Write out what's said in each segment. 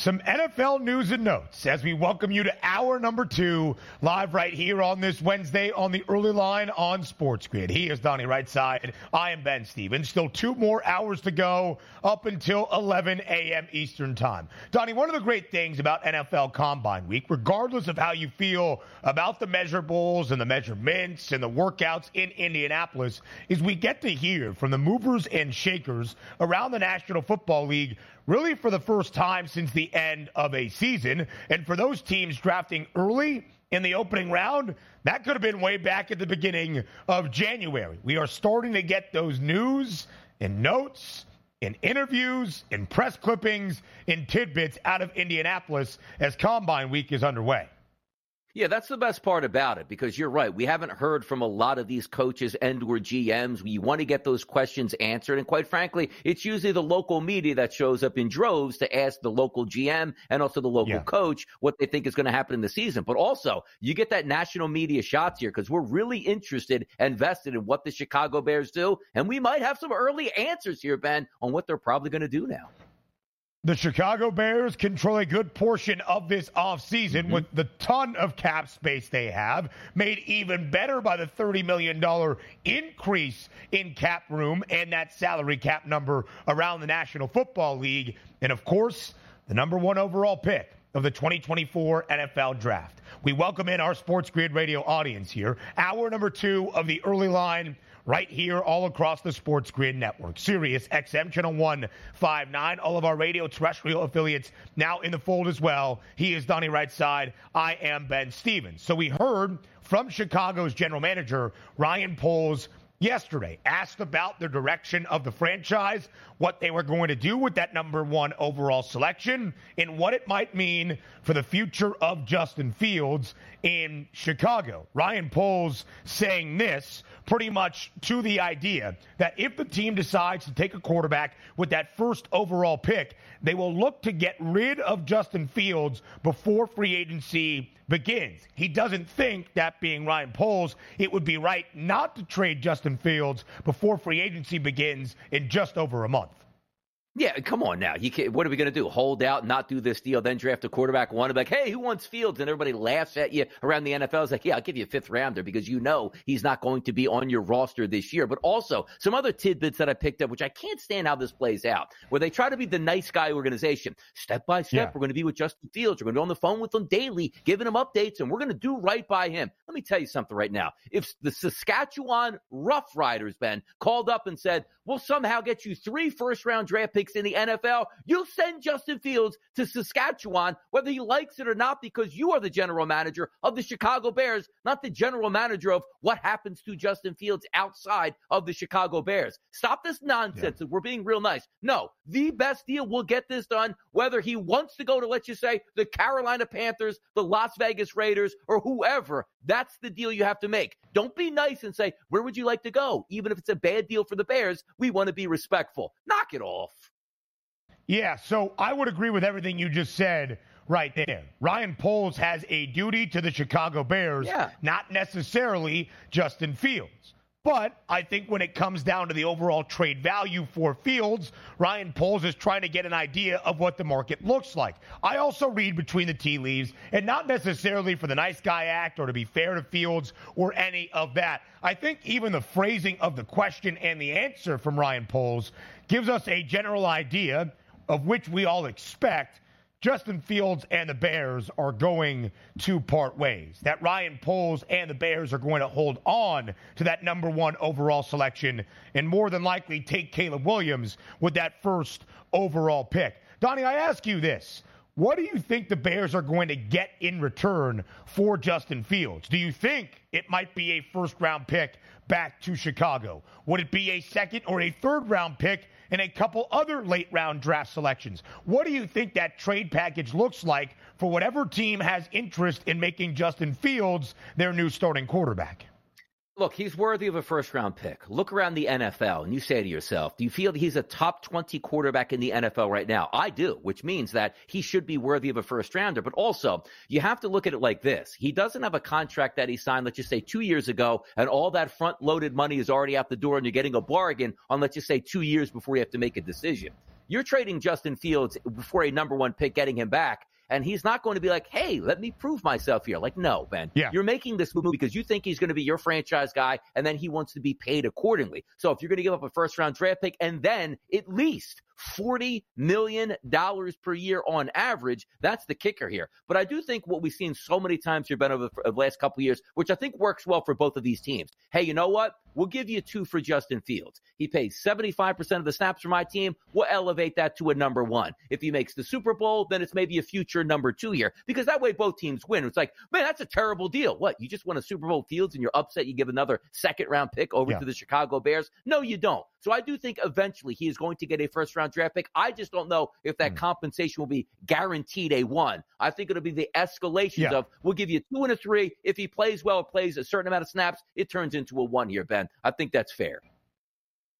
Some NFL news and notes as we welcome you to hour number two, live right here on this Wednesday on the early line on Sports Grid. He is Donnie Rightside. I am Ben Stevens. Still two more hours to go up until 11 a.m. Eastern Time. Donnie, one of the great things about NFL Combine Week, regardless of how you feel about the measurables and the measurements and the workouts in Indianapolis, is we get to hear from the movers and shakers around the National Football League really for the first time since the end of a season. And for those teams drafting early in the opening round, that could have been way back at the beginning of January. We are starting to get those news and notes and interviews and press clippings and tidbits out of Indianapolis as Combine Week is underway. Yeah, that's the best part about it because you're right. We haven't heard from a lot of these coaches and or GMs. We want to get those questions answered. And quite frankly, it's usually the local media that shows up in droves to ask the local GM and also the local yeah. coach what they think is going to happen in the season. But also, you get that national media shots here because we're really interested and vested in what the Chicago Bears do. And we might have some early answers here, Ben, on what they're probably going to do now. The Chicago Bears control a good portion of this offseason mm-hmm. with the ton of cap space they have, made even better by the $30 million increase in cap room and that salary cap number around the National Football League. And of course, the number one overall pick of the 2024 NFL Draft. We welcome in our Sports Grid Radio audience here. Hour number two of the early line right here all across the Sports Grid Network. Sirius XM Channel 159. All of our radio terrestrial affiliates now in the fold as well. He is Donnie Rightside. I am Ben Stevens. So we heard from Chicago's general manager, Ryan Poles, yesterday, asked about the direction of the franchise, what they were going to do with that number one overall selection, and what it might mean for the future of Justin Fields in Chicago. Ryan Poles saying this pretty much to the idea that if the team decides to take a quarterback with that first overall pick, they will look to get rid of Justin Fields before free agency begins. He doesn't think, that being Ryan Poles, it would be right not to trade Justin Fields before free agency begins in just over a month. Yeah, come on now. You can, what are we going to do? Hold out, not do this deal, then draft a quarterback one and be like, hey, who wants Fields? And everybody laughs at you around the NFL. It's like, yeah, I'll give you a fifth rounder because you know he's not going to be on your roster this year. But also some other tidbits that I picked up, which I can't stand how this plays out, where they try to be the nice guy organization. Step by step, yeah. we're going to be with Justin Fields. We're going to be on the phone with him daily, giving him updates, and we're going to do right by him. Let me tell you something right now. If the Saskatchewan Rough Riders, Ben, called up and said, we'll somehow get you three first round draft picks in the NFL, You'll send Justin Fields to Saskatchewan, whether he likes it or not, because you are the general manager of the Chicago Bears, not the general manager of what happens to Justin Fields outside of the Chicago Bears. Stop this nonsense. Yeah. We're being real nice. No, the best deal will get this done, whether he wants to go to, let's just say, the Carolina Panthers, the Las Vegas Raiders, or whoever. That's the deal you have to make. Don't be nice and say, where would you like to go? Even if it's a bad deal for the Bears, we want to be respectful. Knock it off. Yeah, so I would agree with everything you just said right there. Ryan Poles has a duty to the Chicago Bears, yeah. not necessarily Justin Fields. But I think when it comes down to the overall trade value for Fields, Ryan Poles is trying to get an idea of what the market looks like. I also read between the tea leaves, and not necessarily for the nice guy act or to be fair to Fields or any of that. I think even the phrasing of the question and the answer from Ryan Poles gives us a general idea of which we all expect Justin Fields and the Bears are going to part ways. That Ryan Poles and the Bears are going to hold on to that number one overall selection and more than likely take Caleb Williams with that first overall pick. Donnie, I ask you this. What do you think the Bears are going to get in return for Justin Fields? Do you think it might be a first round pick back to Chicago? Would it be a second or a third round pick and a couple other late round draft selections. What do you think that trade package looks like for whatever team has interest in making Justin Fields their new starting quarterback? Look, he's worthy of a first round pick. Look around the NFL and you say to yourself, do you feel that he's a top 20 quarterback in the NFL right now? I do, which means that he should be worthy of a first rounder. But also, you have to look at it like this. He doesn't have a contract that he signed, let's just say two years ago, and all that front loaded money is already out the door and you're getting a bargain on, let's just say, two years before you have to make a decision. You're trading Justin Fields for a number one pick, getting him back and he's not going to be like, hey, let me prove myself here. Like, no, Ben. Yeah. You're making this move because you think he's going to be your franchise guy, and then he wants to be paid accordingly. So if you're going to give up a first round draft pick and then at least $40 million per year on average. That's the kicker here. But I do think what we've seen so many times here, Ben, over the uh, last couple years, which I think works well for both of these teams. Hey, you know what? We'll give you two for Justin Fields. He pays 75% of the snaps for my team. We'll elevate that to a number one. If he makes the Super Bowl, then it's maybe a future number two here because that way both teams win. It's like, man, that's a terrible deal. What? You just won a Super Bowl Fields and you're upset you give another second round pick over yeah. to the Chicago Bears? No, you don't. So I do think eventually he is going to get a first round draft pick. I just don't know if that mm. compensation will be guaranteed a one. I think it'll be the escalations yeah. of we'll give you two and a three. If he plays well, plays a certain amount of snaps, it turns into a one here, Ben. I think that's fair.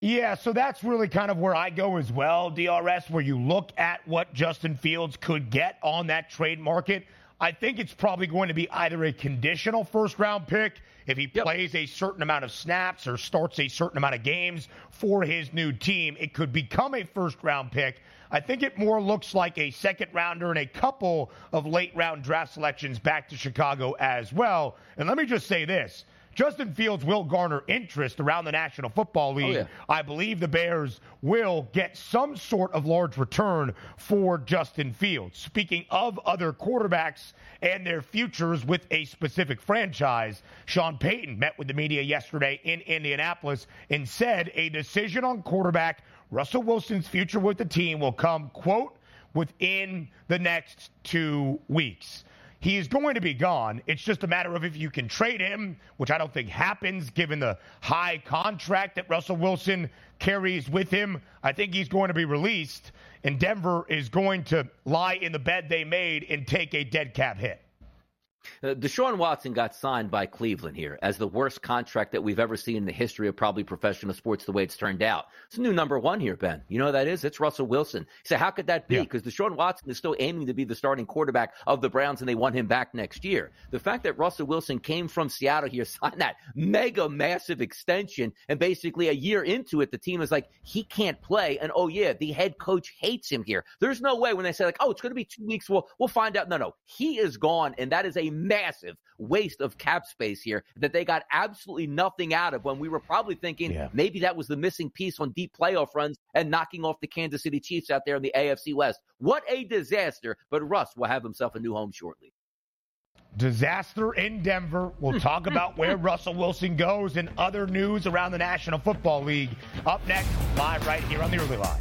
Yeah, so that's really kind of where I go as well, DRS, where you look at what Justin Fields could get on that trade market. I think it's probably going to be either a conditional first round pick if he yep. plays a certain amount of snaps or starts a certain amount of games for his new team. It could become a first round pick. I think it more looks like a second rounder and a couple of late round draft selections back to Chicago as well. And let me just say this Justin Fields will garner interest around the National Football oh, League. Oh, yeah. I believe the Bears will get some sort of large return for Justin Fields. Speaking of other quarterbacks and their futures with a specific franchise, Sean Payton met with the media yesterday in Indianapolis and said a decision on quarterback Russell Wilson's future with the team will come, quote, within the next two weeks. He is going to be gone. It's just a matter of if you can trade him, which I don't think happens given the high contract that Russell Wilson carries with him. I think he's going to be released, and Denver is going to lie in the bed they made and take a dead cap hit. Uh, Deshaun Watson got signed by Cleveland here as the worst contract that we've ever seen in the history of probably professional sports, the way it's turned out. It's a new number one here, Ben. You know who that is? It's Russell Wilson. So how could that be? Because yeah. Deshaun Watson is still aiming to be the starting quarterback of the Browns, and they want him back next year. The fact that Russell Wilson came from Seattle here, signed that mega massive extension, and basically a year into it, the team is like, he can't play. And oh, yeah, the head coach hates him here. There's no way when they say, like, oh, it's going to be two weeks, we'll, we'll find out. No, no. He is gone, and that is a massive waste of cap space here that they got absolutely nothing out of when we were probably thinking yeah. maybe that was the missing piece on deep playoff runs and knocking off the Kansas City Chiefs out there in the AFC West. What a disaster. But Russ will have himself a new home shortly. Disaster in Denver. We'll talk about where Russell Wilson goes and other news around the National Football League. Up next, live right here on the early line.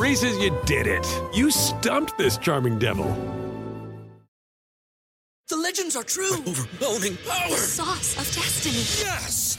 Reese's, you did it. You stumped this charming devil. The legends are true. Overwhelming power! Sauce of destiny. Yes!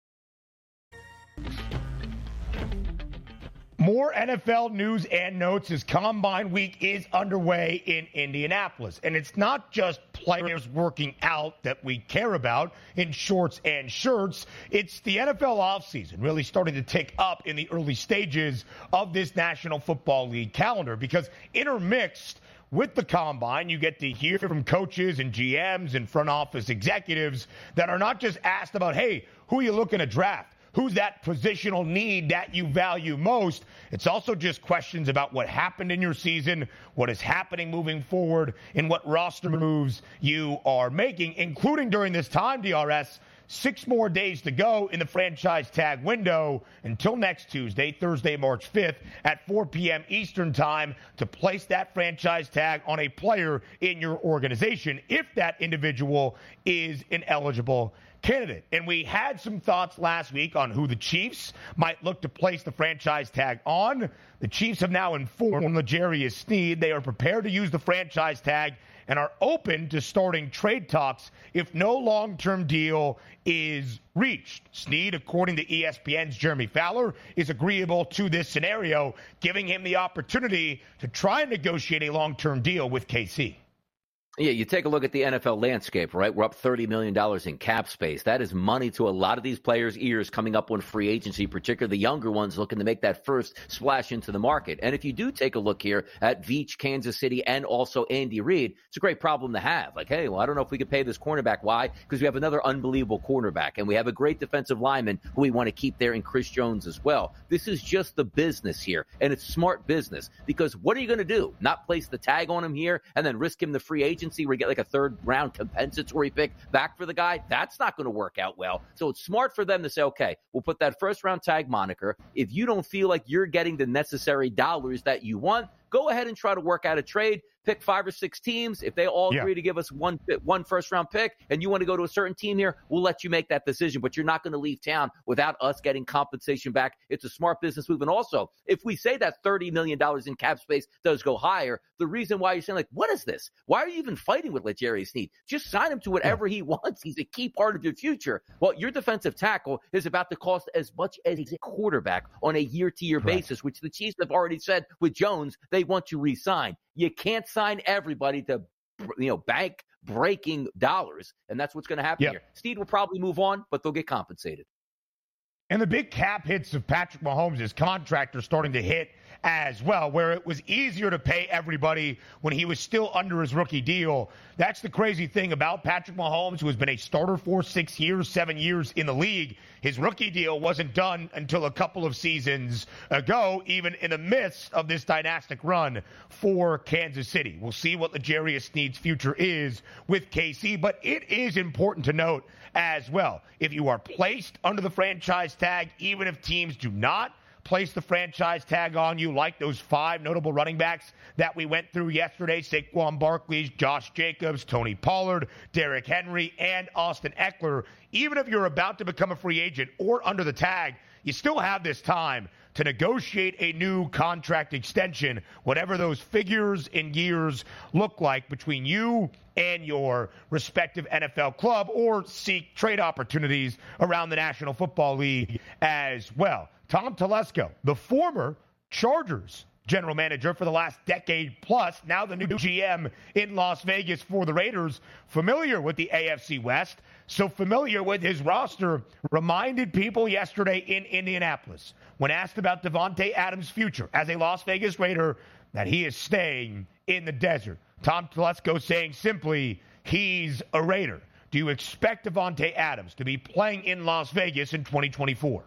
More NFL news and notes as Combine Week is underway in Indianapolis. And it's not just players working out that we care about in shorts and shirts. It's the NFL offseason really starting to tick up in the early stages of this National Football League calendar because intermixed with the combine, you get to hear from coaches and GMs and front office executives that are not just asked about, hey, who are you looking to draft? Who's that positional need that you value most? It's also just questions about what happened in your season, what is happening moving forward, and what roster moves you are making, including during this time, DRS. Six more days to go in the franchise tag window until next Tuesday, Thursday, March 5th at 4 p.m. Eastern Time to place that franchise tag on a player in your organization if that individual is an eligible candidate. And we had some thoughts last week on who the Chiefs might look to place the franchise tag on. The Chiefs have now informed L'Jarius Sneed they are prepared to use the franchise tag and are open to starting trade talks if no long term deal is reached. Sneed, according to ESPN's Jeremy Fowler, is agreeable to this scenario, giving him the opportunity to try and negotiate a long term deal with KC. Yeah, you take a look at the NFL landscape, right? We're up $30 million in cap space. That is money to a lot of these players' ears coming up on free agency, particularly the younger ones looking to make that first splash into the market. And if you do take a look here at Veach, Kansas City, and also Andy Reid, it's a great problem to have. Like, hey, well, I don't know if we could pay this cornerback. Why? Because we have another unbelievable cornerback, and we have a great defensive lineman who we want to keep there in Chris Jones as well. This is just the business here, and it's smart business because what are you going to do? Not place the tag on him here and then risk him the free agent? Agency where you get like a third round compensatory pick back for the guy, that's not going to work out well. So it's smart for them to say, okay, we'll put that first round tag moniker. If you don't feel like you're getting the necessary dollars that you want, go ahead and try to work out a trade pick five or six teams. If they all Yeah. agree to give us one one first round pick, and you want to go to a certain team here, we'll let you make that decision. But you're not going to leave town without us getting compensation back. It's a smart business move. And also, if we say that thirty million dollars in cap space does go higher, the reason why you're saying like, what is this? Why are you even fighting with L'Jarius Sneed? Just sign him to whatever he wants. He's a key part of your future. Well, your defensive tackle is about to cost as much as a quarterback on a year to year Correct. basis, which the Chiefs have already said with Jones they want to re-sign. You can't sign everybody to you know bank breaking dollars, and that's what's going to happen Yep. here. Sneed will probably move on, but they'll get compensated. And the big cap hits of Patrick Mahomes' contract are starting to hit as well, where it was easier to pay everybody when he was still under his rookie deal. That's the crazy thing about Patrick Mahomes, who has been a starter for six years, seven years in the league. His rookie deal wasn't done until a couple of seasons ago, even in the midst of this dynastic run for Kansas City. We'll see what L'Jarius Sneed's future is with KC, but it is important to note as well. If you are placed under the franchise tag, even if teams do not place the franchise tag on you, like those five notable running backs that we went through yesterday Saquon Barkley, Josh Jacobs, Tony Pollard, Derrick Henry, and Austin Ekeler. Even if you're about to become a free agent or under the tag, you still have this time to negotiate a new contract extension, whatever those figures and years look like between you and your respective NFL club, or seek trade opportunities around the National Football League as well. Tom Telesco, the former Chargers general manager for the last decade plus, now the new GM in Las Vegas for the Raiders, familiar with the AFC West, so familiar with his roster, reminded people yesterday in Indianapolis when asked about Davante Adams' future as a Las Vegas Raider that he is staying in the desert. Tom Telesco saying simply, he's a Raider. Do you expect Davante Adams to be playing in Las Vegas in 2024?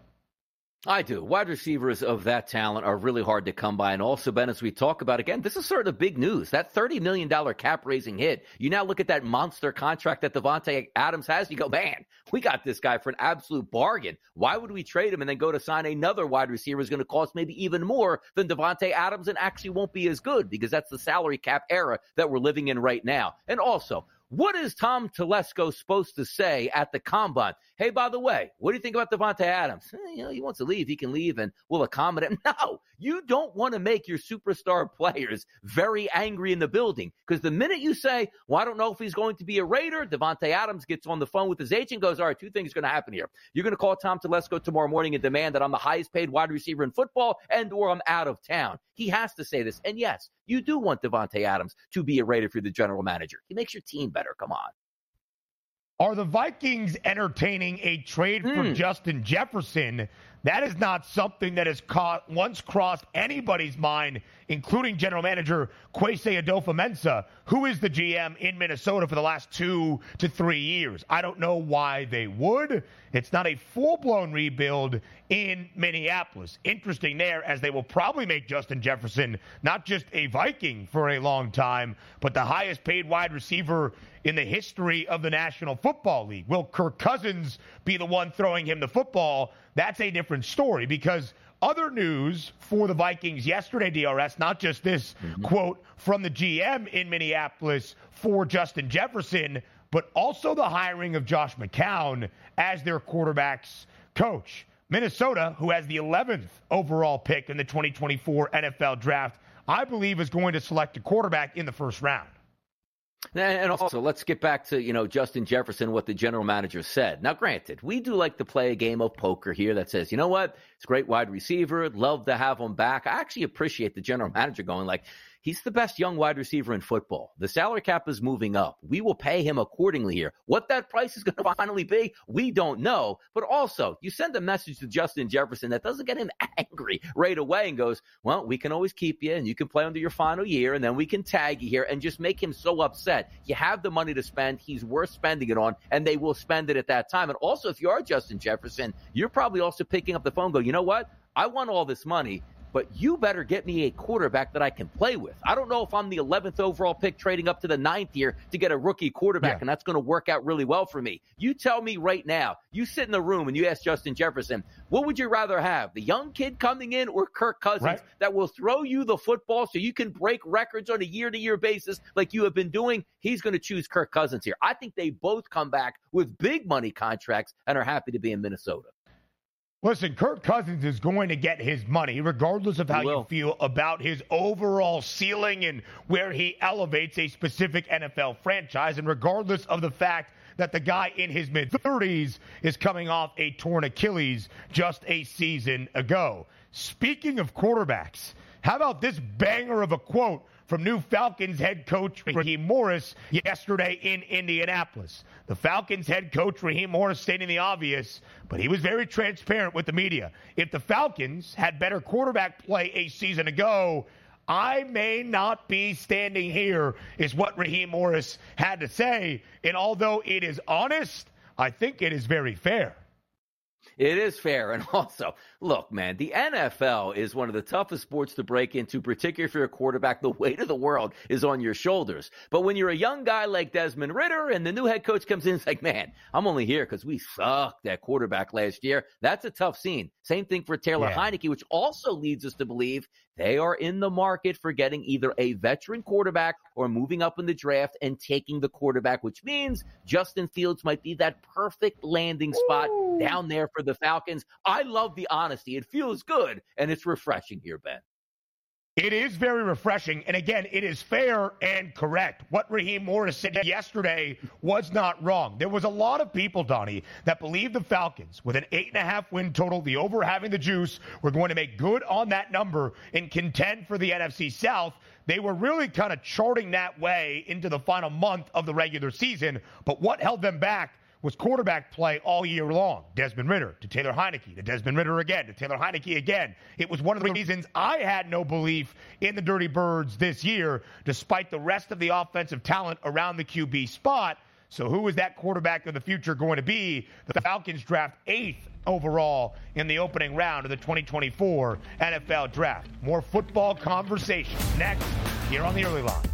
I do. Wide receivers of that talent are really hard to come by. And also, Ben, as we talk about again, this is sort of big news. That $30 million cap raising hit. You now look at that monster contract that Davante Adams has. You go, man, we got this guy for an absolute bargain. Why would we trade him and then go to sign another wide receiver who's going to cost maybe even more than Davante Adams and actually won't be as good because that's the salary cap era that we're living in right now. And also, what is Tom Telesco supposed to say at the combine? Hey, by the way, what do you think about Davante Adams? Eh, you know, he wants to leave. He can leave and we'll accommodate him. No, you don't want to make your superstar players very angry in the building because the minute you say, well, I don't know if he's going to be a Raider, Davante Adams gets on the phone with his agent goes, all right, two things are going to happen here. You're going to call Tom Telesco tomorrow morning and demand that I'm the highest paid wide receiver in football and or I'm out of town. He has to say this. And yes, you do want Davante Adams to be a Raider for the general manager. He makes your team better. Come on. Are the Vikings entertaining a trade mm. for. Justin Jefferson? That is not something that has caught, once crossed anybody's mind, including general manager Kwesi Adofo-Mensah, who is the GM in Minnesota for the last two to three years. I don't know why they would. It's not a full blown rebuild in Minneapolis. Interesting there, as they will probably make Justin Jefferson not just a Viking for a long time, but the highest paid wide receiver in the history of the National Football League. Will Kirk Cousins be the one throwing him the football? That's a different story because other news for the Vikings yesterday, DRS, not just this mm-hmm. quote from the GM in Minneapolis for Justin Jefferson, but also the hiring of Josh McCown as their quarterback's coach. Minnesota, who has the 11th overall pick in the 2024 NFL draft, I believe is going to select a quarterback in the first round. And also, let's get back to, you know, Justin Jefferson, what the general manager said. Now, granted, we do like to play a game of poker here that says, you know what? It's a great wide receiver. Love to have him back. I actually appreciate the general manager going like, He's the best young wide receiver in football. The salary cap is moving up. We will pay him accordingly here. What that price is going to finally be, we don't know. But also, you send a message to Justin Jefferson that doesn't get him angry right away and goes, well, we can always keep you and you can play under your final year and then we can tag you here and just make him so upset. You have the money to spend. He's worth spending it on and they will spend it at that time. And also, if you are Justin Jefferson, you're probably also picking up the phone go, you know what? I want all this money but you better get me a quarterback that I can play with. I don't know if I'm the 11th overall pick trading up to the ninth year to get a rookie quarterback, yeah. and that's going to work out really well for me. You tell me right now, you sit in the room and you ask Justin Jefferson, what would you rather have, the young kid coming in or Kirk Cousins right. that will throw you the football so you can break records on a year to year basis like you have been doing? He's going to choose Kirk Cousins here. I think they both come back with big money contracts and are happy to be in Minnesota. Listen, Kirk Cousins is going to get his money, regardless of how you feel about his overall ceiling and where he elevates a specific NFL franchise, and regardless of the fact that the guy in his mid 30s is coming off a torn Achilles just a season ago. Speaking of quarterbacks, how about this banger of a quote from new Falcons head coach Raheem Morris yesterday in Indianapolis. The Falcons head coach Raheem Morris stating the obvious, but he was very transparent with the media. If the Falcons had better quarterback play a season ago, I may not be standing here, is what Raheem Morris had to say. And although it is honest, I think it is very fair. It is fair. And also, look, man, the NFL is one of the toughest sports to break into, particularly if you're a quarterback. The weight of the world is on your shoulders. But when you're a young guy like Desmond Ridder and the new head coach comes in, it's like, man, I'm only here because we sucked at quarterback last year. That's a tough scene. Same thing for Taylor yeah. Heinicke, which also leads us to believe they are in the market for getting either a veteran quarterback or moving up in the draft and taking the quarterback, which means Justin Fields might be that perfect landing spot Ooh. down there for the Falcons. I love the honesty. It feels good and it's refreshing here, Ben. It is very refreshing. And again, it is fair and correct. What Raheem Morris said yesterday was not wrong. There was a lot of people, Donnie, that believed the Falcons, with an eight and a half win total, the over having the juice, were going to make good on that number and contend for the NFC South. They were really kind of charting that way into the final month of the regular season. But what held them back? Was quarterback play all year long. Desmond Ridder to Taylor Heinicke to Desmond Ridder again to Taylor Heinicke again. It was one of the reasons I had no belief in the Dirty Birds this year, despite the rest of the offensive talent around the QB spot. So, who is that quarterback of the future going to be? The Falcons draft eighth overall in the opening round of the 2024 NFL Draft. More football conversation next here on the early line.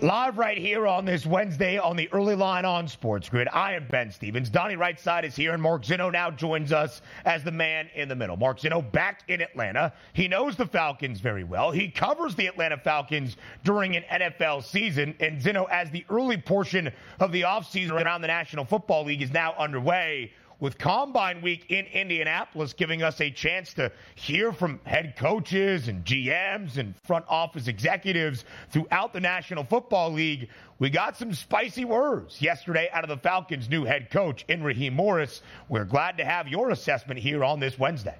Live right here on this Wednesday on the early line on Sports Grid. I am Ben Stevens. Donnie Rightside is here, and Mark Zinno now joins us as the man in the middle. Mark Zinno back in Atlanta. He knows the Falcons very well. He covers the Atlanta Falcons during an NFL season, and Zinno, as the early portion of the offseason around the National Football League is now underway, with Combine Week in Indianapolis giving us a chance to hear from head coaches and GMs and front office executives throughout the National Football League. We got some spicy words yesterday out of the Falcons' new head coach in Raheem Morris. We're glad to have your assessment here on this Wednesday.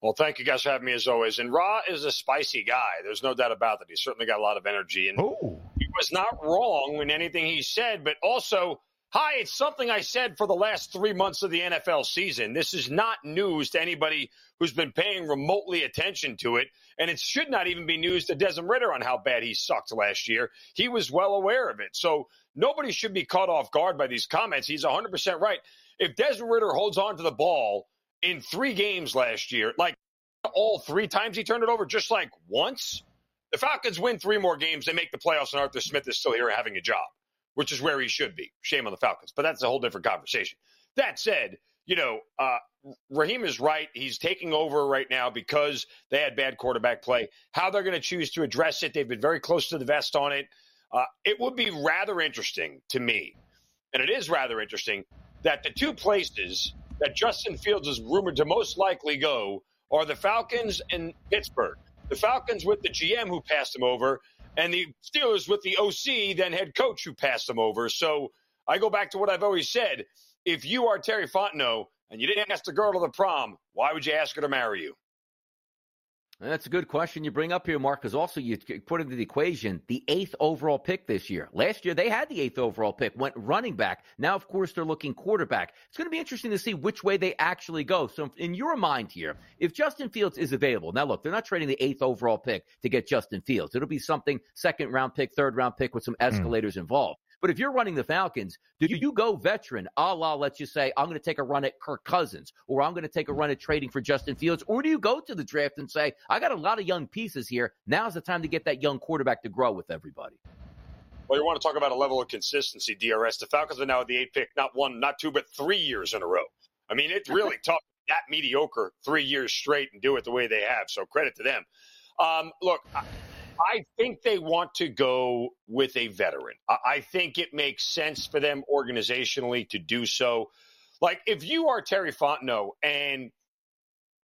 Well, thank you guys for having me as always. And Ra is a spicy guy. There's no doubt about that. He's certainly got a lot of energy. And Ooh. he was not wrong in anything he said, but also Hi, it's something I said for the last three months of the NFL season. This is not news to anybody who's been paying remotely attention to it. And it should not even be news to Desmond Ridder on how bad he sucked last year. He was well aware of it. So nobody should be caught off guard by these comments. He's 100% right. If Desmond Ridder holds on to the ball in three games last year, like all three times he turned it over, just like once, the Falcons win three more games. They make the playoffs, and Arthur Smith is still here having a job which is where he should be. Shame on the Falcons, but that's a whole different conversation. That said, you know, uh, Raheem is right. He's taking over right now because they had bad quarterback play. How they're going to choose to address it, they've been very close to the vest on it. Uh, it would be rather interesting to me, and it is rather interesting, that the two places that Justin Fields is rumored to most likely go are the Falcons and Pittsburgh. The Falcons with the GM who passed him over, and the Steelers with the OC, then head coach who passed them over. So I go back to what I've always said. If you are Terry Fontenot and you didn't ask the girl to the prom, why would you ask her to marry you? That's a good question you bring up here, Mark, because also you put into the equation the eighth overall pick this year. Last year, they had the eighth overall pick, went running back. Now, of course, they're looking quarterback. It's going to be interesting to see which way they actually go. So, in your mind here, if Justin Fields is available, now look, they're not trading the eighth overall pick to get Justin Fields. It'll be something second round pick, third round pick with some escalators mm. involved. But if you're running the Falcons, do you go veteran, a la, let's just say, I'm going to take a run at Kirk Cousins, or I'm going to take a run at trading for Justin Fields, or do you go to the draft and say, I got a lot of young pieces here. Now's the time to get that young quarterback to grow with everybody? Well, you want to talk about a level of consistency, DRS. The Falcons are now at the eight pick, not one, not two, but three years in a row. I mean, it's really tough that mediocre three years straight and do it the way they have. So credit to them. Um, look, I, I think they want to go with a veteran. I, think it makes sense for them organizationally to do so. Like, if you are Terry Fontenot and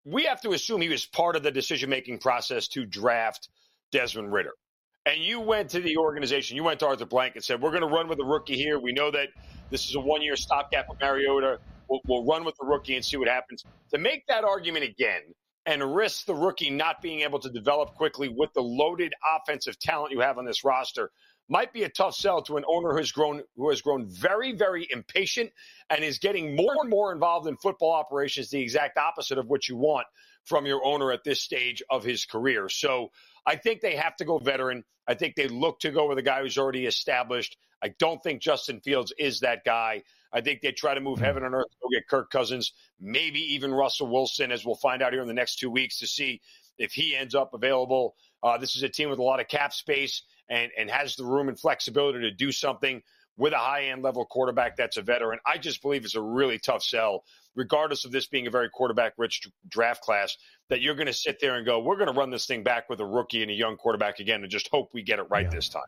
we have to assume he was part of the decision making process to draft Desmond Ridder, And you went to the organization, you went to Arthur Blank and said, We're going to run with a rookie here. We know that this is a one year stopgap with Mariota. We'll, we'll run with the rookie and see what happens. To make that argument again and risk the rookie not being able to develop quickly with the loaded offensive talent you have on this roster might be a tough sell to an owner who's grown who has grown very very impatient and is getting more and more involved in football operations the exact opposite of what you want from your owner at this stage of his career so I think they have to go veteran. I think they look to go with a guy who's already established. I don't think Justin Fields is that guy. I think they try to move heaven and earth to go get Kirk Cousins, maybe even Russell Wilson, as we'll find out here in the next two weeks to see if he ends up available. Uh, this is a team with a lot of cap space and, and has the room and flexibility to do something with a high end level quarterback that's a veteran. I just believe it's a really tough sell, regardless of this being a very quarterback rich draft class, that you're going to sit there and go, we're going to run this thing back with a rookie and a young quarterback again and just hope we get it right yeah. this time.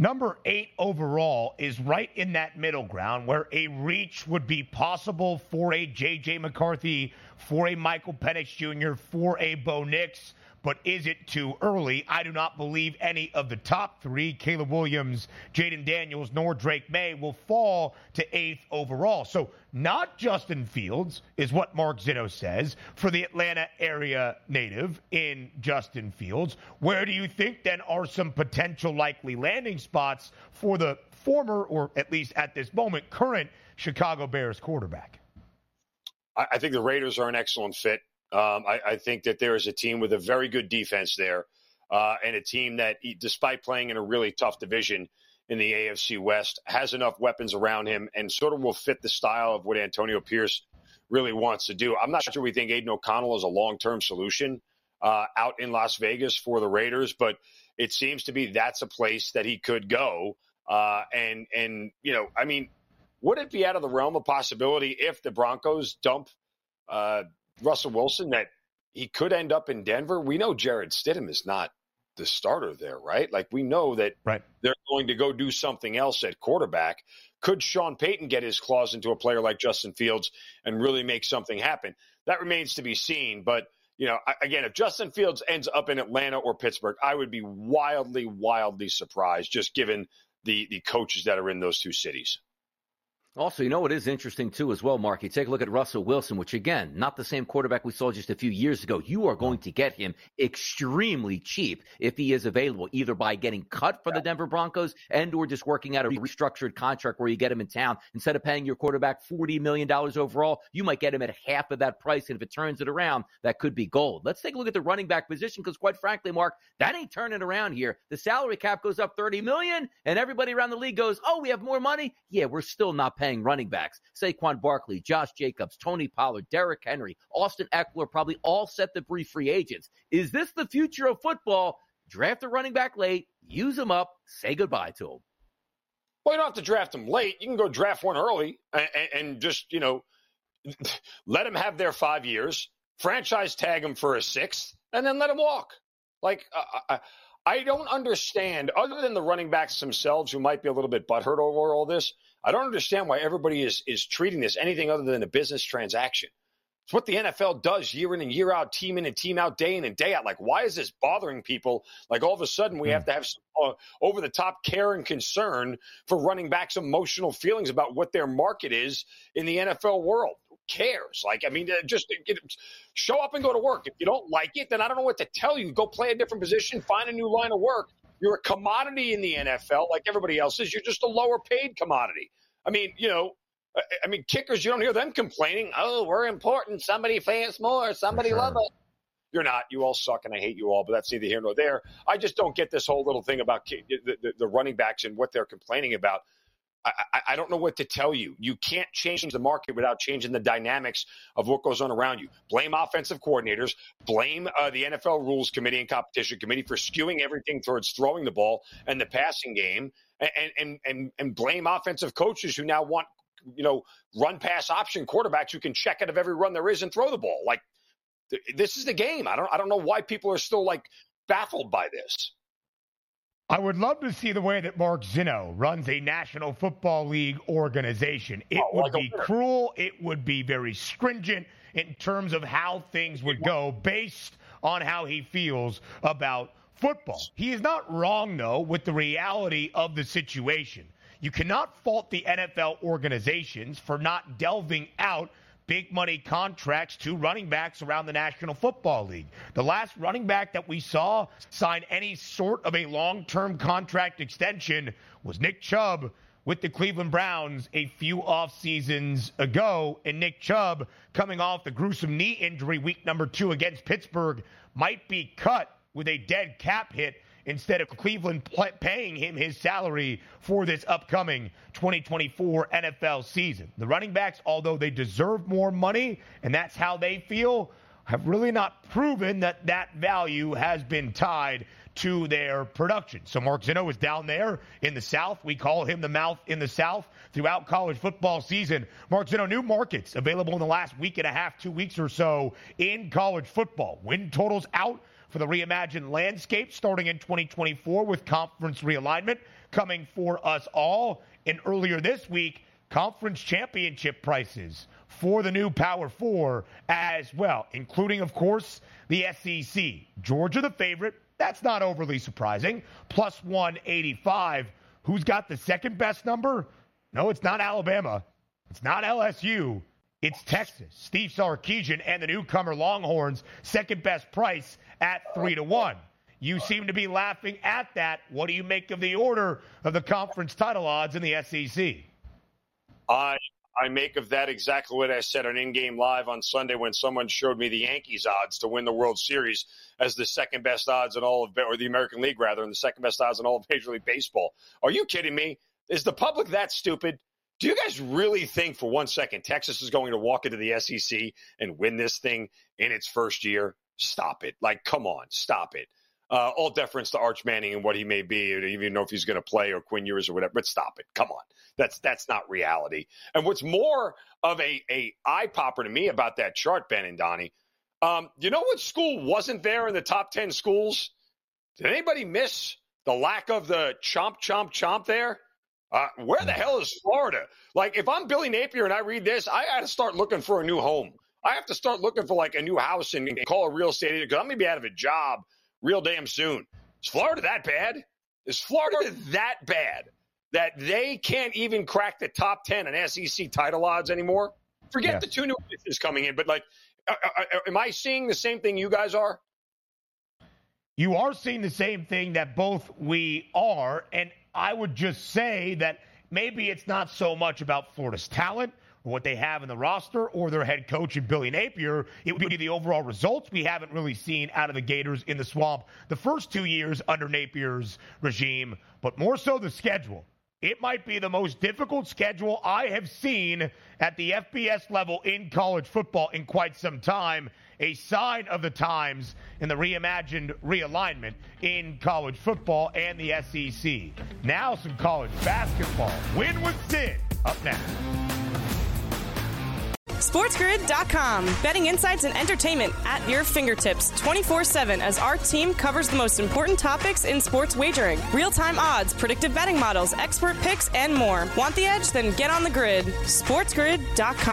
Number eight overall is right in that middle ground where a reach would be possible for a J.J. McCarthy, for a Michael Penix Jr., for a Bo Nix but is it too early? I do not believe any of the top three, Caleb Williams, Jayden Daniels, nor Drake Maye, will fall to eighth overall. So, not Justin Fields is what Mark Zinno says for the Atlanta area native in Justin Fields. Where do you think then are some potential likely landing spots for the former, or at least at this moment, current Chicago Bears quarterback? I think the Raiders are an excellent fit. Um, I, I, think that there is a team with a very good defense there, uh, and a team that, despite playing in a really tough division in the AFC West, has enough weapons around him and sort of will fit the style of what Antonio Pierce really wants to do. I'm not sure we think Aidan O'Connell is a long term solution uh, out in Las Vegas for the Raiders, but it seems to be that's a place that he could go. Uh, and and you know, I mean, would it be out of the realm of possibility if the Broncos dump uh, Russell Wilson that he could end up in Denver. We know Jarrett Stidham is not the starter there, right? Like we know that right. they're going to go do something else at quarterback. Could Sean Payton get his claws into a player like Justin Fields and really make something happen? That remains to be seen. But you know, again, if Justin Fields ends up in Atlanta or Pittsburgh, I would be wildly, wildly surprised, just given the the coaches that are in those two cities. Also, you know what is interesting too as well, Mark? You take a look at Russell Wilson, which again, not the same quarterback we saw just a few years ago. You are going to get him extremely cheap if he is available, either by getting cut for the Denver Broncos and or just working out a restructured contract where you get him in town. Instead of paying your quarterback $40 million overall, you might get him at half of that price. And if it turns it around, that could be gold. Let's take a look at the running back position because quite frankly, Mark, that ain't turning around here. The salary cap goes up 30 million and everybody around the league goes, oh, we have more money. Yeah, we're still not paying paying running backs. Saquon Barkley, Josh Jacobs, Tony Pollard, Derrick Henry, Austin Ekeler, probably all set to be free agents. Is this the future of football? Draft a running back late, use them up, say goodbye to them. Well, you don't have to draft them late. You can go draft one early and, and just, you know, let them have their five years, franchise tag them for a sixth, and then let them walk. Like, uh, I, I don't understand, other than the running backs themselves who might be a little bit butthurt over all this, I don't understand why everybody is is treating this anything other than a business transaction. It's what the NFL does year in and year out, team in and team out, day in and day out. Like, why is this bothering people? Like, all of a sudden, we mm. have to have some uh, over the top care and concern for running backs' emotional feelings about what their market is in the NFL world. Cares? Like, I mean, uh, just get, show up and go to work. If you don't like it, then I don't know what to tell you. Go play a different position, find a new line of work. You're a commodity in the NFL like everybody else is. You're just a lower paid commodity. I mean, you know, I mean, kickers, you don't hear them complaining. Oh, we're important. Somebody pay us more. Somebody sure. love us. You're not. You all suck, and I hate you all. But that's neither here nor there. I just don't get this whole little thing about the, the, the running backs and what they're complaining about. I, I, don't know what to tell you. You can't change the market without changing the dynamics of what goes on around you. Blame offensive coordinators, blame uh, the NFL Rules Committee and Competition Committee for skewing everything towards throwing the ball and the passing game, and and and, and blame offensive coaches who now want you know run pass option quarterbacks who can check out of every run there is and throw the ball. Like th- this is the game. I don't I don't know why people are still like baffled by this. I would love to see the way that Mark Zinno runs a National Football League organization. It oh, would be cruel. It would be very stringent in terms of how things would go based on how he feels about football. He is not wrong, though, with the reality of the situation. You cannot fault the NFL organizations for not delving out big money contracts to running backs around the National Football League. The last running back that we saw sign any sort of a long term contract extension was Nick Chubb with the Cleveland Browns a few off seasons ago. And Nick Chubb, coming off the gruesome knee injury week number two against Pittsburgh, might be cut with a dead cap hit instead of Cleveland paying him his salary for this upcoming 2024 NFL season. The running backs, although they deserve more money and that's how they feel, have really not proven that that value has been tied to their production. So Mark Zinno is down there in the South. We call him the mouth in the South throughout college football season. Mark Zinno, new markets available in the last week and a half, two weeks or so in college football. Win totals out for the reimagined landscape starting in 2024 with conference realignment coming for us all. And earlier this week, conference championship prices for the new Power Four as well, including, of course, the SEC. Georgia, the favorite. That's not overly surprising. Plus 185. Who's got the second best number? No, it's not Alabama. It's not LSU. It's Texas. Steve Sarkisian and the newcomer Longhorns, second best price at three to one. You seem to be laughing at that. What do you make of the order of the conference title odds in the SEC? I I make of that exactly what I said on In Game Live on Sunday when someone showed me the Yankees odds to win the World Series as the second best odds in all of, or the American League rather, and the second best odds in all of Major League Baseball. Are you kidding me? Is the public that stupid? Do you guys really think for one second Texas is going to walk into the SEC and win this thing in its first year? Stop it. Like, come on, stop it. Uh, all deference to Arch Manning and what he may be, even know if he's going to play or Quinn Ewers or whatever. But stop it. Come on. That's that's not reality. And what's more of a, a eye popper to me about that chart, Ben and Donnie, um, you know what school wasn't there in the top 10 schools? Did anybody miss the lack of the chomp, chomp, chomp there? Uh, where the hell is Florida? Like, if I'm Billy Napier and I read this, I got to start looking for a new home. I have to start looking for like a new house and, and call a real estate agent because I'm going to be out of a job real damn soon. Is Florida that bad? Is Florida that bad that they can't even crack the top 10 in SEC title odds anymore? Forget yes. the two new pitchers coming in, but like, uh, uh, uh, am I seeing the same thing you guys are? You are seeing the same thing that both we are. And I would just say that maybe it's not so much about Florida's talent or what they have in the roster or their head coach and Billy Napier. It would be the overall results we haven't really seen out of the Gators in the swamp the first two years under Napier's regime, but more so the schedule. It might be the most difficult schedule I have seen at the FBS level in college football in quite some time. A sign of the times in the reimagined realignment in college football and the SEC. Now, some college basketball. Win with Sid up next. SportsGrid.com. Betting insights and entertainment at your fingertips 24 7 as our team covers the most important topics in sports wagering real time odds, predictive betting models, expert picks, and more. Want the edge? Then get on the grid. SportsGrid.com.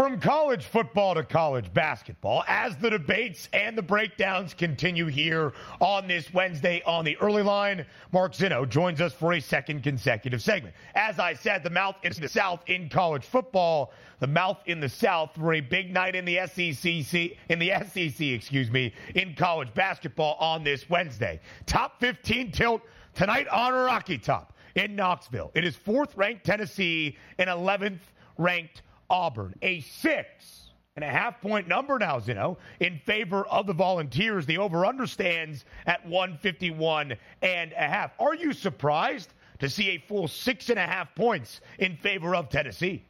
From college football to college basketball, as the debates and the breakdowns continue here on this Wednesday on the early line, Mark Zinno joins us for a second consecutive segment. As I said, the mouth in the South in college football, the mouth in the South for a big night in the SEC, in the SEC, excuse me, in college basketball on this Wednesday. Top 15 tilt tonight on Rocky Top in Knoxville. It is fourth ranked Tennessee and 11th ranked Auburn. A six and a half point number now, Zinno, in favor of the Volunteers. The over under stands at 151 and a half. Are you surprised to see a full six and a half points in favor of Tennessee?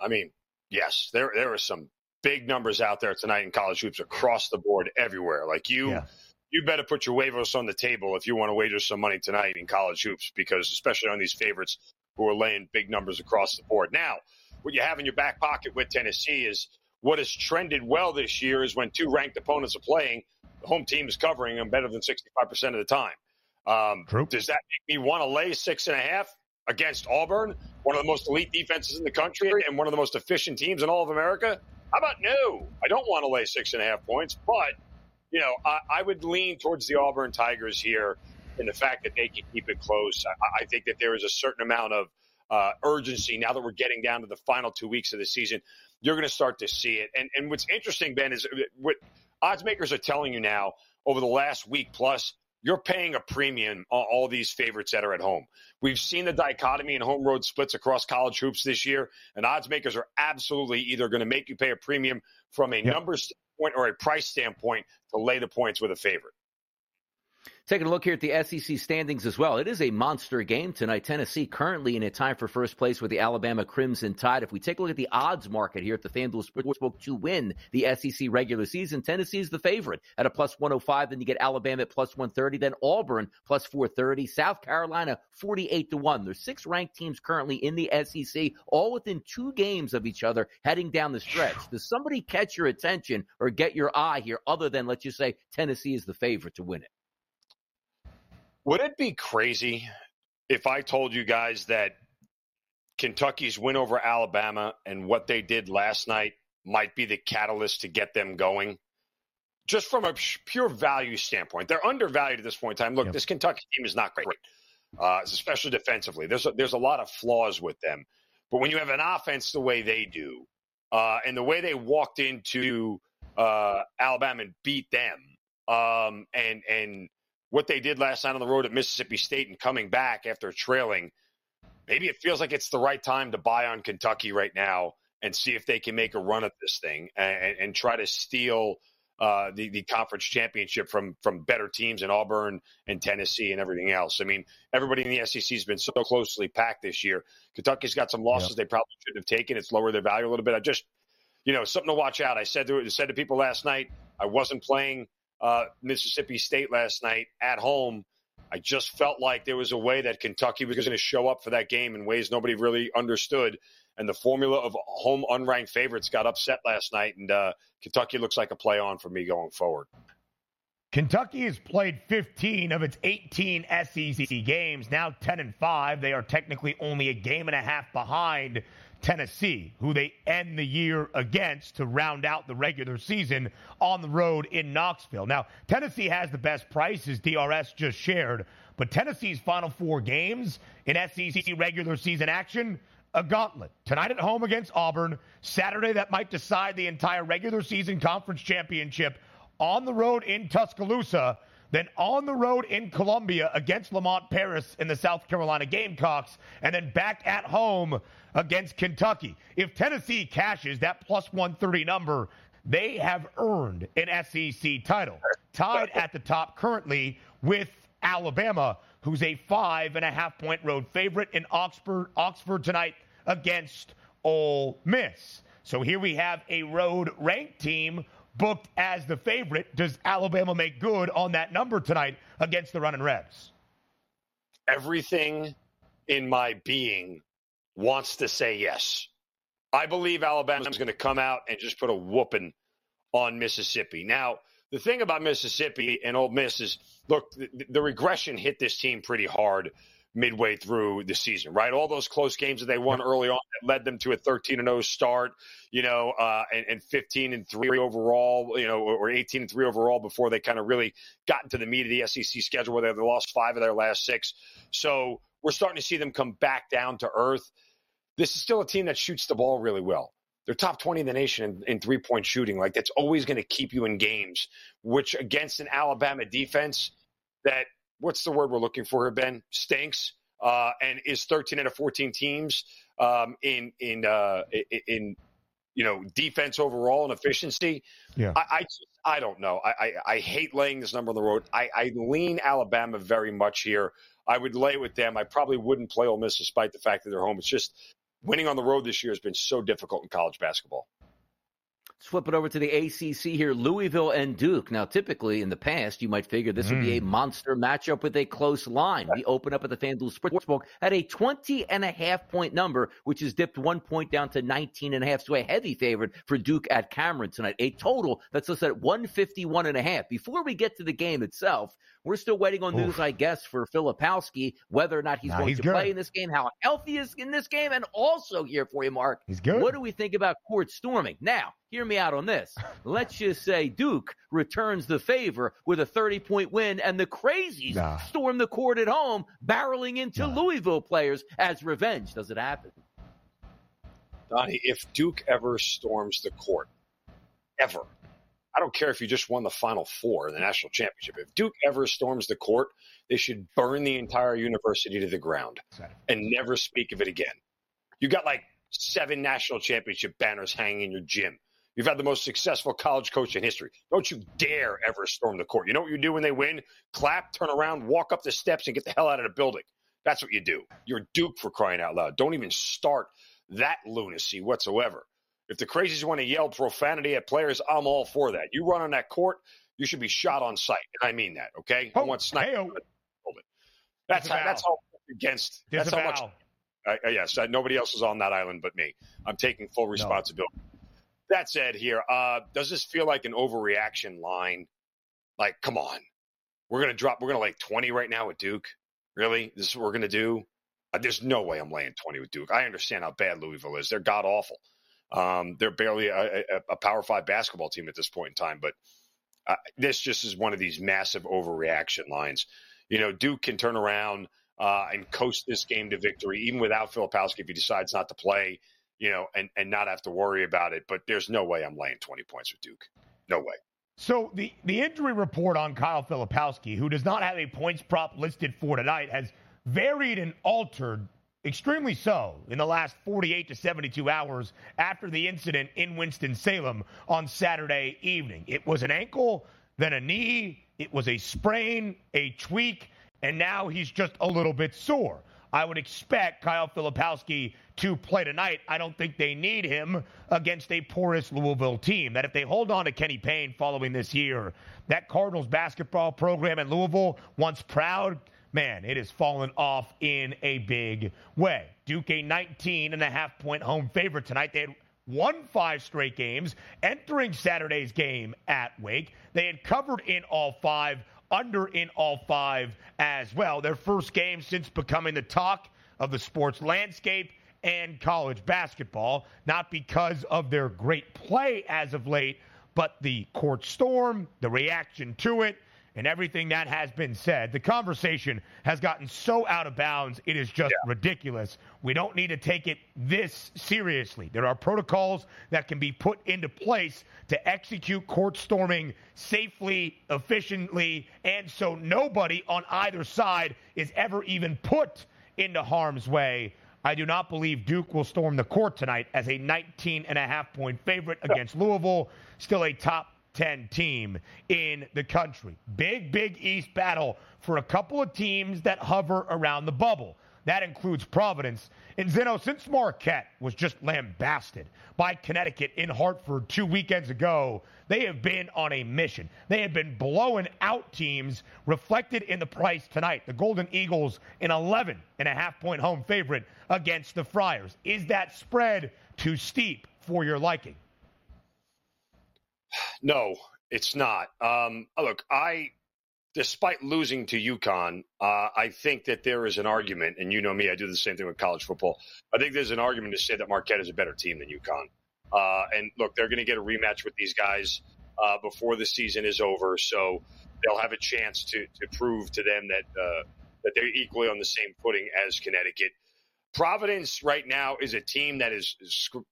I mean, yes, there there are some big numbers out there tonight in college hoops across the board everywhere. Like you Yeah. you better put your waivers on the table if you want to wager some money tonight in college hoops because especially on these favorites who are laying big numbers across the board. Now, what you have in your back pocket with Tennessee is what has trended well this year is when two ranked opponents are playing, the home team is covering them better than 65% of the time. Um, True. Does that make me want to lay six and a half against Auburn, one of the most elite defenses in the country and one of the most efficient teams in all of America? How about no? I don't want to lay six and a half points, but you know, I, I would lean towards the Auburn Tigers here in the fact that they can keep it close. I, I think that there is a certain amount of uh, urgency now that we're getting down to the final two weeks of the season. You're going to start to see it. And and what's interesting, Ben, is what odds makers are telling you now over the last week plus. You're paying a premium on all these favorites that are at home. We've seen the dichotomy in home road splits across college hoops this year, and odds makers are absolutely either going to make you pay a premium from a Yep. numbers standpoint or a price standpoint to lay the points with a favorite. Taking a look here at the SEC standings as well. It is a monster game tonight. Tennessee currently in a tie for first place with the Alabama Crimson Tide. If we take a look at the odds market here at the FanDuel Sportsbook to win the SEC regular season, Tennessee is the favorite at a plus 105. Then you get Alabama at plus 130. Then Auburn plus 430. South Carolina 48 to 1. There's six ranked teams currently in the SEC, all within two games of each other heading down the stretch. Does somebody catch your attention or get your eye here other than, let's just say, Tennessee is the favorite to win it? Would it be crazy if I told you guys that Kentucky's win over Alabama and what they did last night might be the catalyst to get them going? Just from a pure value standpoint, they're undervalued at this point in time. Look, Yep. this Kentucky team is not great, uh, especially defensively. There's a, there's a lot of flaws with them, but when you have an offense the way they do, uh, and the way they walked into uh, Alabama and beat them, um, and and what they did last night on the road at Mississippi State and coming back after trailing, maybe it feels like it's the right time to buy on Kentucky right now and see if they can make a run at this thing and, and try to steal uh, the the conference championship from from better teams in Auburn and Tennessee and everything else. I mean, everybody in the SEC has been so closely packed this year. Kentucky's got some losses they probably shouldn't have taken. It's lowered their value a little bit. I just, you know, something to watch out. I said to said to people last night, I wasn't playing uh, Mississippi State last night at home. I just felt like there was a way that Kentucky was going to show up for that game in ways nobody really understood. And the formula of home unranked favorites got upset last night, and uh, Kentucky looks like a play on for me going forward. Kentucky has played 15 of its 18 SEC games, now 10 and 5. They are technically only a game and a half behind Tennessee, who they end the year against to round out the regular season on the road in Knoxville. Now, Tennessee has the best prices DRS just shared, but Tennessee's final four games in SEC regular season action a gauntlet. Tonight at home against Auburn. Saturday, that might decide the entire regular season conference championship on the road in Tuscaloosa, then on the road in Columbia against Lamont Paris in the South Carolina Gamecocks, and then back at home against Kentucky. If Tennessee cashes that plus 130 number, they have earned an SEC title, tied at the top currently with Alabama, who's a five and a half point road favorite in Oxford, Oxford tonight against Ole Miss. So here we have a road ranked team booked as the favorite. Does Alabama make good on that number tonight against the running Rebs? Everything in my being wants to say yes. I believe Alabama's going to come out and just put a whooping on Mississippi. Now, the thing about Mississippi and Ole Miss is, look, the, the regression hit this team pretty hard midway through the season, right? All those close games that they won early on that led them to a 13 and 0 start, you know, uh, and, and 15 and 3 overall, you know, or 18 and 3 overall before they kind of really got into the meat of the SEC schedule where they lost five of their last six. So we're starting to see them come back down to earth. This is still a team that shoots the ball really well. They're top 20 in the nation in, in three point shooting. Like that's always going to keep you in games, which against an Alabama defense that what's the word we're looking for here, Ben? Stinks. Uh, and is 13 out of 14 teams um, in in uh, in you know defense overall and efficiency. Yeah, I I, I don't know. I, I, I hate laying this number on the road. I, I lean Alabama very much here. I would lay with them. I probably wouldn't play Ole Miss despite the fact that they're home. It's just winning on the road this year has been so difficult in college basketball. Let's flip it over to the ACC here. Louisville and Duke. Now, typically in the past, you might figure this would be a Mm. monster matchup with a close line. We open up at the FanDuel Sportsbook at a 20 and a half point number, which is dipped one point down to 19 and a half. So a heavy favorite for Duke at Cameron tonight. A total that's listed at 151 and a half. Before we get to the game itself, we're still waiting on news, Oof. I guess, for Filipowski, whether or not he's Nah, going he's to good. play in this game, how healthy he is in this game, and also here for you, Mark. He's good. What do we think about court storming? Now, hear me out on this. Let's just say Duke returns the favor with a 30 point win, and the crazies Nah. storm the court at home, barreling into Nah. Louisville players as revenge. Does it happen? Donnie, if Duke ever storms the court, ever, I don't care if you just won the Final Four in the national championship. If Duke ever storms the court, they should burn the entire university to the ground and never speak of it again. You got like seven national championship banners hanging in your gym. You've had the most successful college coach in history. Don't you dare ever storm the court. You know what you do when they win? Clap, turn around, walk up the steps, and get the hell out of the building. That's what you do. You're Duke for crying out loud. Don't even start that lunacy whatsoever. If the crazies want to yell profanity at players, I'm all for that. You run on that court, you should be shot on sight. And I mean that, okay? I want snipers. hey-o. That's how, that's how against. That's how much. Uh, yes, uh, nobody else is on that island but me. I'm taking full responsibility. That said, here, uh, does this feel like an overreaction line? Like, come on, we're gonna drop. We're gonna lay 20 right now with Duke. Really, this is what we're gonna do? Uh, there's no way I'm laying 20 with Duke. I understand how bad Louisville is. They're god awful. Um, they're barely a, a, a Power Five basketball team at this point in time. But uh, this just is one of these massive overreaction lines. You know, Duke can turn around uh, and coast this game to victory, even without Filipowski if he decides not to play. You know, and and not have to worry about it. But there's no way I'm laying 20 points with Duke. No way. So the, the injury report on Kyle Filipowski, who does not have a points prop listed for tonight, has varied and altered extremely so in the last 48 to 72 hours after the incident in Winston-Salem on Saturday evening. It was an ankle, then a knee, it was a sprain, a tweak, and now he's just a little bit sore. I would expect Kyle Filipowski to play tonight. I don't think they need him against a porous Louisville team. That if they hold on to Kenny Payne following this year, that Cardinals basketball program in Louisville, once proud, man, it has fallen off in a big way. Duke a 19 and a half point home favorite tonight. They had won five straight games entering Saturday's game at Wake. They had covered in all five, under in all five as well. Their first game since becoming the talk of the sports landscape and college basketball, not because of their great play as of late, but the court storm, the reaction to it, and everything that has been said, the conversation has gotten so out of bounds, it is just yeah. ridiculous. We don't need to take it this seriously. There are protocols that can be put into place to execute court storming safely, efficiently, and so nobody on either side is ever even put into harm's way. I do not believe Duke will storm the court tonight as a 19 and a half point favorite against Louisville, still a top 10 team in the country. Big, big East battle for a couple of teams that hover around the bubble. That includes Providence. And Zinno, since Marquette was just lambasted by Connecticut in Hartford two weekends ago, they have been on a mission. They have been blowing out teams reflected in the price tonight. The Golden Eagles, an 11 and a half point home favorite against the Friars. Is that spread too steep for your liking? No, it's not. Um, look, I, despite losing to UConn, uh, I think that there is an argument, and you know me, I do the same thing with college football. I think there's an argument to say that Marquette is a better team than UConn. Uh, and look, they're going to get a rematch with these guys uh, before the season is over, so they'll have a chance to to prove to them that uh, that they're equally on the same footing as Connecticut. Providence right now is a team that is,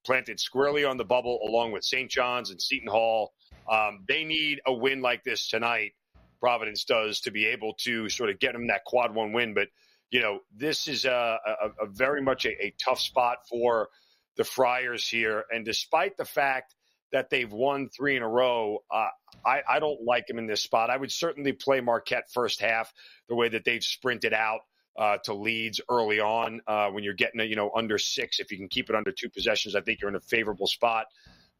planted squarely on the bubble, along with St. John's and Seton Hall. Um, they need a win like this tonight. Providence does to be able to sort of get them that quad one win. But you know, this is a, a, a very much a, a, tough spot for the Friars here. And despite the fact that they've won three in a row, uh, I, I don't like them in this spot. I would certainly play Marquette first half the way that they've sprinted out. Uh, to leads early on uh, when you're getting you know under six. If you can keep it under two possessions, I think you're in a favorable spot.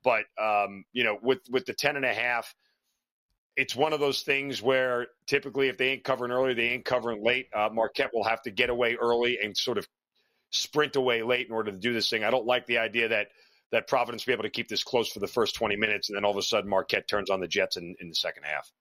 But um, you know, with with the ten and a half, it's one of those things where typically if they ain't covering early, they ain't covering late. Uh, Marquette will have to get away early and sort of sprint away late in order to do this thing. I don't like the idea that that Providence be able to keep this close for the first 20 minutes, and then all of a sudden Marquette turns on the Jets in, in the second half.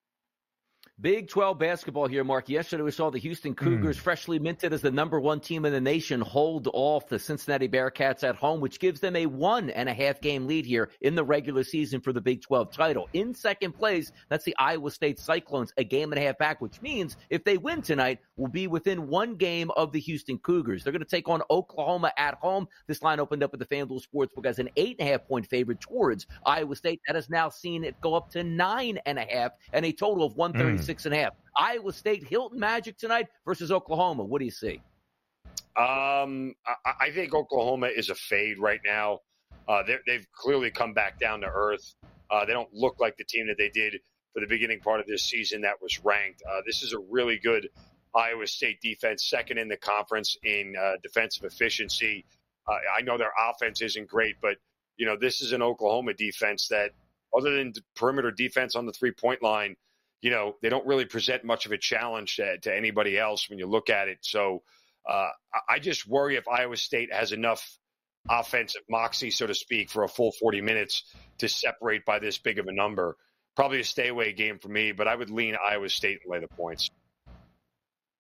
Big 12 basketball here, Mark. Yesterday we saw the Houston Cougars, mm. freshly minted as the number one team in the nation, hold off the Cincinnati Bearcats at home, which gives them a one and a half game lead here in the regular season for the Big 12 title. In second place, that's the Iowa State Cyclones, a game and a half back, which means if they win tonight, will be within one game of the Houston Cougars. They're going to take on Oklahoma at home. This line opened up at the FanDuel Sportsbook as an eight and a half point favorite towards Iowa State. That has now seen it go up to nine and a half and a total of 136. Mm six and a half. Iowa State, Hilton Magic tonight versus Oklahoma. What do you see? Um, I, I think Oklahoma is a fade right now. Uh, they've clearly come back down to earth. Uh, they don't look like the team that they did for the beginning part of this season that was ranked. Uh, this is a really good Iowa State defense, second in the conference in uh, defensive efficiency. Uh, I know their offense isn't great, but you know this is an Oklahoma defense that, other than perimeter defense on the three point line, you know, they don't really present much of a challenge to, to anybody else when you look at it. So uh, I just worry if Iowa State has enough offensive moxie, so to speak, for a full 40 minutes to separate by this big of a number. Probably a stay away game for me, but I would lean Iowa State and lay the points.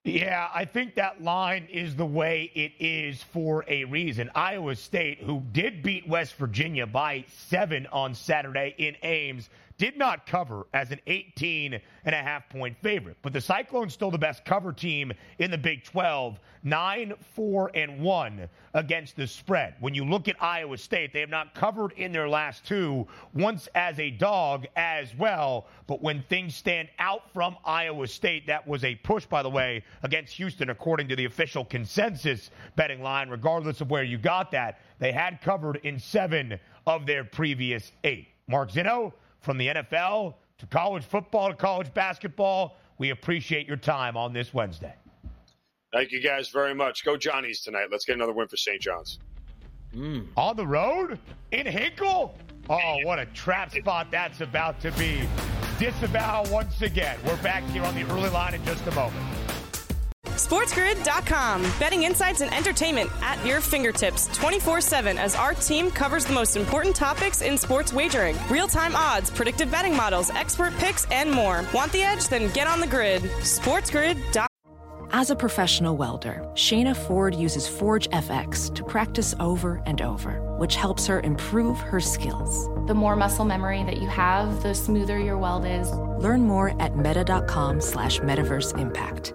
Yeah, I think that line is the way it is for a reason. Iowa State, who did beat West Virginia by seven on Saturday in Ames, did not cover as an 18 and a half point favorite. But the Cyclones still the best cover team in the Big 12, 9 4 and 1 against the spread. When you look at Iowa State, they have not covered in their last two, once as a dog as well. But when things stand out from Iowa State, that was a push, by the way, against Houston, according to the official consensus betting line, regardless of where you got that. They had covered in seven of their previous eight. Mark Zinno, from the NFL to college football to college basketball. We appreciate your time on this Wednesday. Thank you guys very much. Go Johnnies tonight. Let's get another win for St. John's. Mm. On the road in Hinkle? Oh, what a trap spot that's about to be. Disavow once again. We're back here on the early line in just a moment. SportsGrid.com. Betting insights and entertainment at your fingertips 24 7 as our team covers the most important topics in sports wagering real time odds, predictive betting models, expert picks, and more. Want the edge? Then get on the grid. SportsGrid.com. As a professional welder, Shayna Ford uses Forge FX to practice over and over, which helps her improve her skills. The more muscle memory that you have, the smoother your weld is. Learn more at meta.com slash metaverse impact.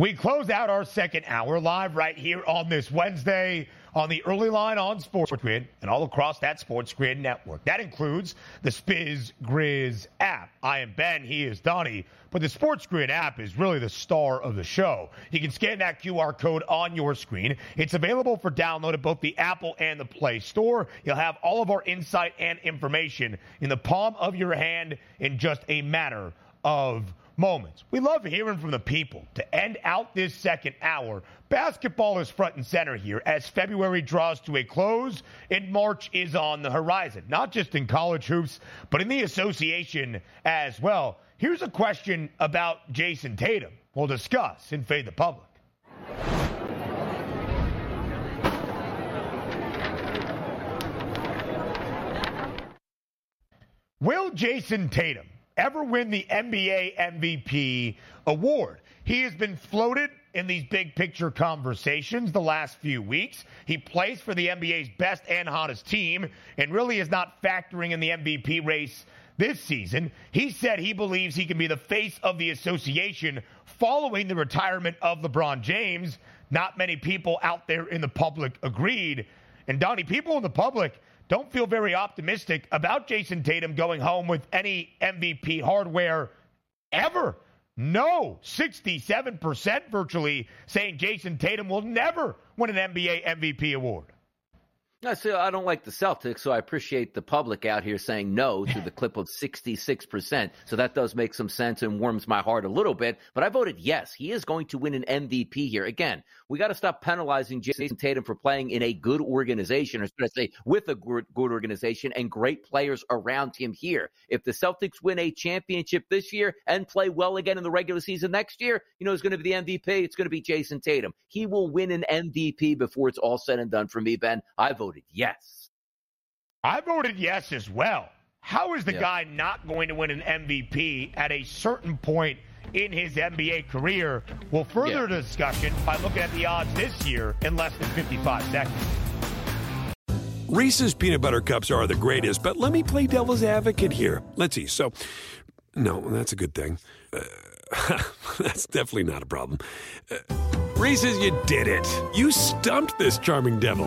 We close out our second hour live right here on this Wednesday on the early line on Sports Grid and all across that Sports Grid network. That includes the Spiz Grizz app. I am Ben, he is Donnie, but the Sports Grid app is really the star of the show. You can scan that QR code on your screen. It's available for download at both the Apple and the Play Store. You'll have all of our insight and information in the palm of your hand in just a matter of moments. We love hearing from the people. To end out this second hour, basketball is front and center here as February draws to a close and March is on the horizon, not just in college hoops, but in the association as well. Here's a question about Jayson Tatum. We'll discuss in Fade the Public. Will Jayson Tatum ever win the NBA MVP award. He has been floated in these big picture conversations the last few weeks. He plays for the NBA's best and hottest team and really is not factoring in the MVP race this season. He said he believes he can be the face of the association following the retirement of LeBron James. Not many people out there in the public agreed. And Donnie, people in the public don't feel very optimistic about Jayson Tatum going home with any MVP hardware ever. No, 67% virtually saying Jayson Tatum will never win an NBA MVP award. I say I don't like the Celtics, so I appreciate the public out here saying no to the clip of 66%. So that does make some sense and warms my heart a little bit. But I voted yes. He is going to win an MVP here. Again, we got to stop penalizing Jayson Tatum for playing in a good organization, or should I say, with a good, good organization and great players around him here. If the Celtics win a championship this year and play well again in the regular season next year, you know, it's going to be the MVP. It's going to be Jayson Tatum. He will win an MVP before it's all said and done for me, Ben. I voted yes. I voted yes as well. How is the yeah. guy not going to win an MVP at a certain point in his NBA career? We'll further yeah. discussion by looking at the odds this year in less than 55 seconds. Reese's peanut butter cups are the greatest, but let me play devil's advocate here. Let's see. So, no, that's a good thing. Uh, that's definitely not a problem. Uh, Reese's, you did it. You stumped this charming devil.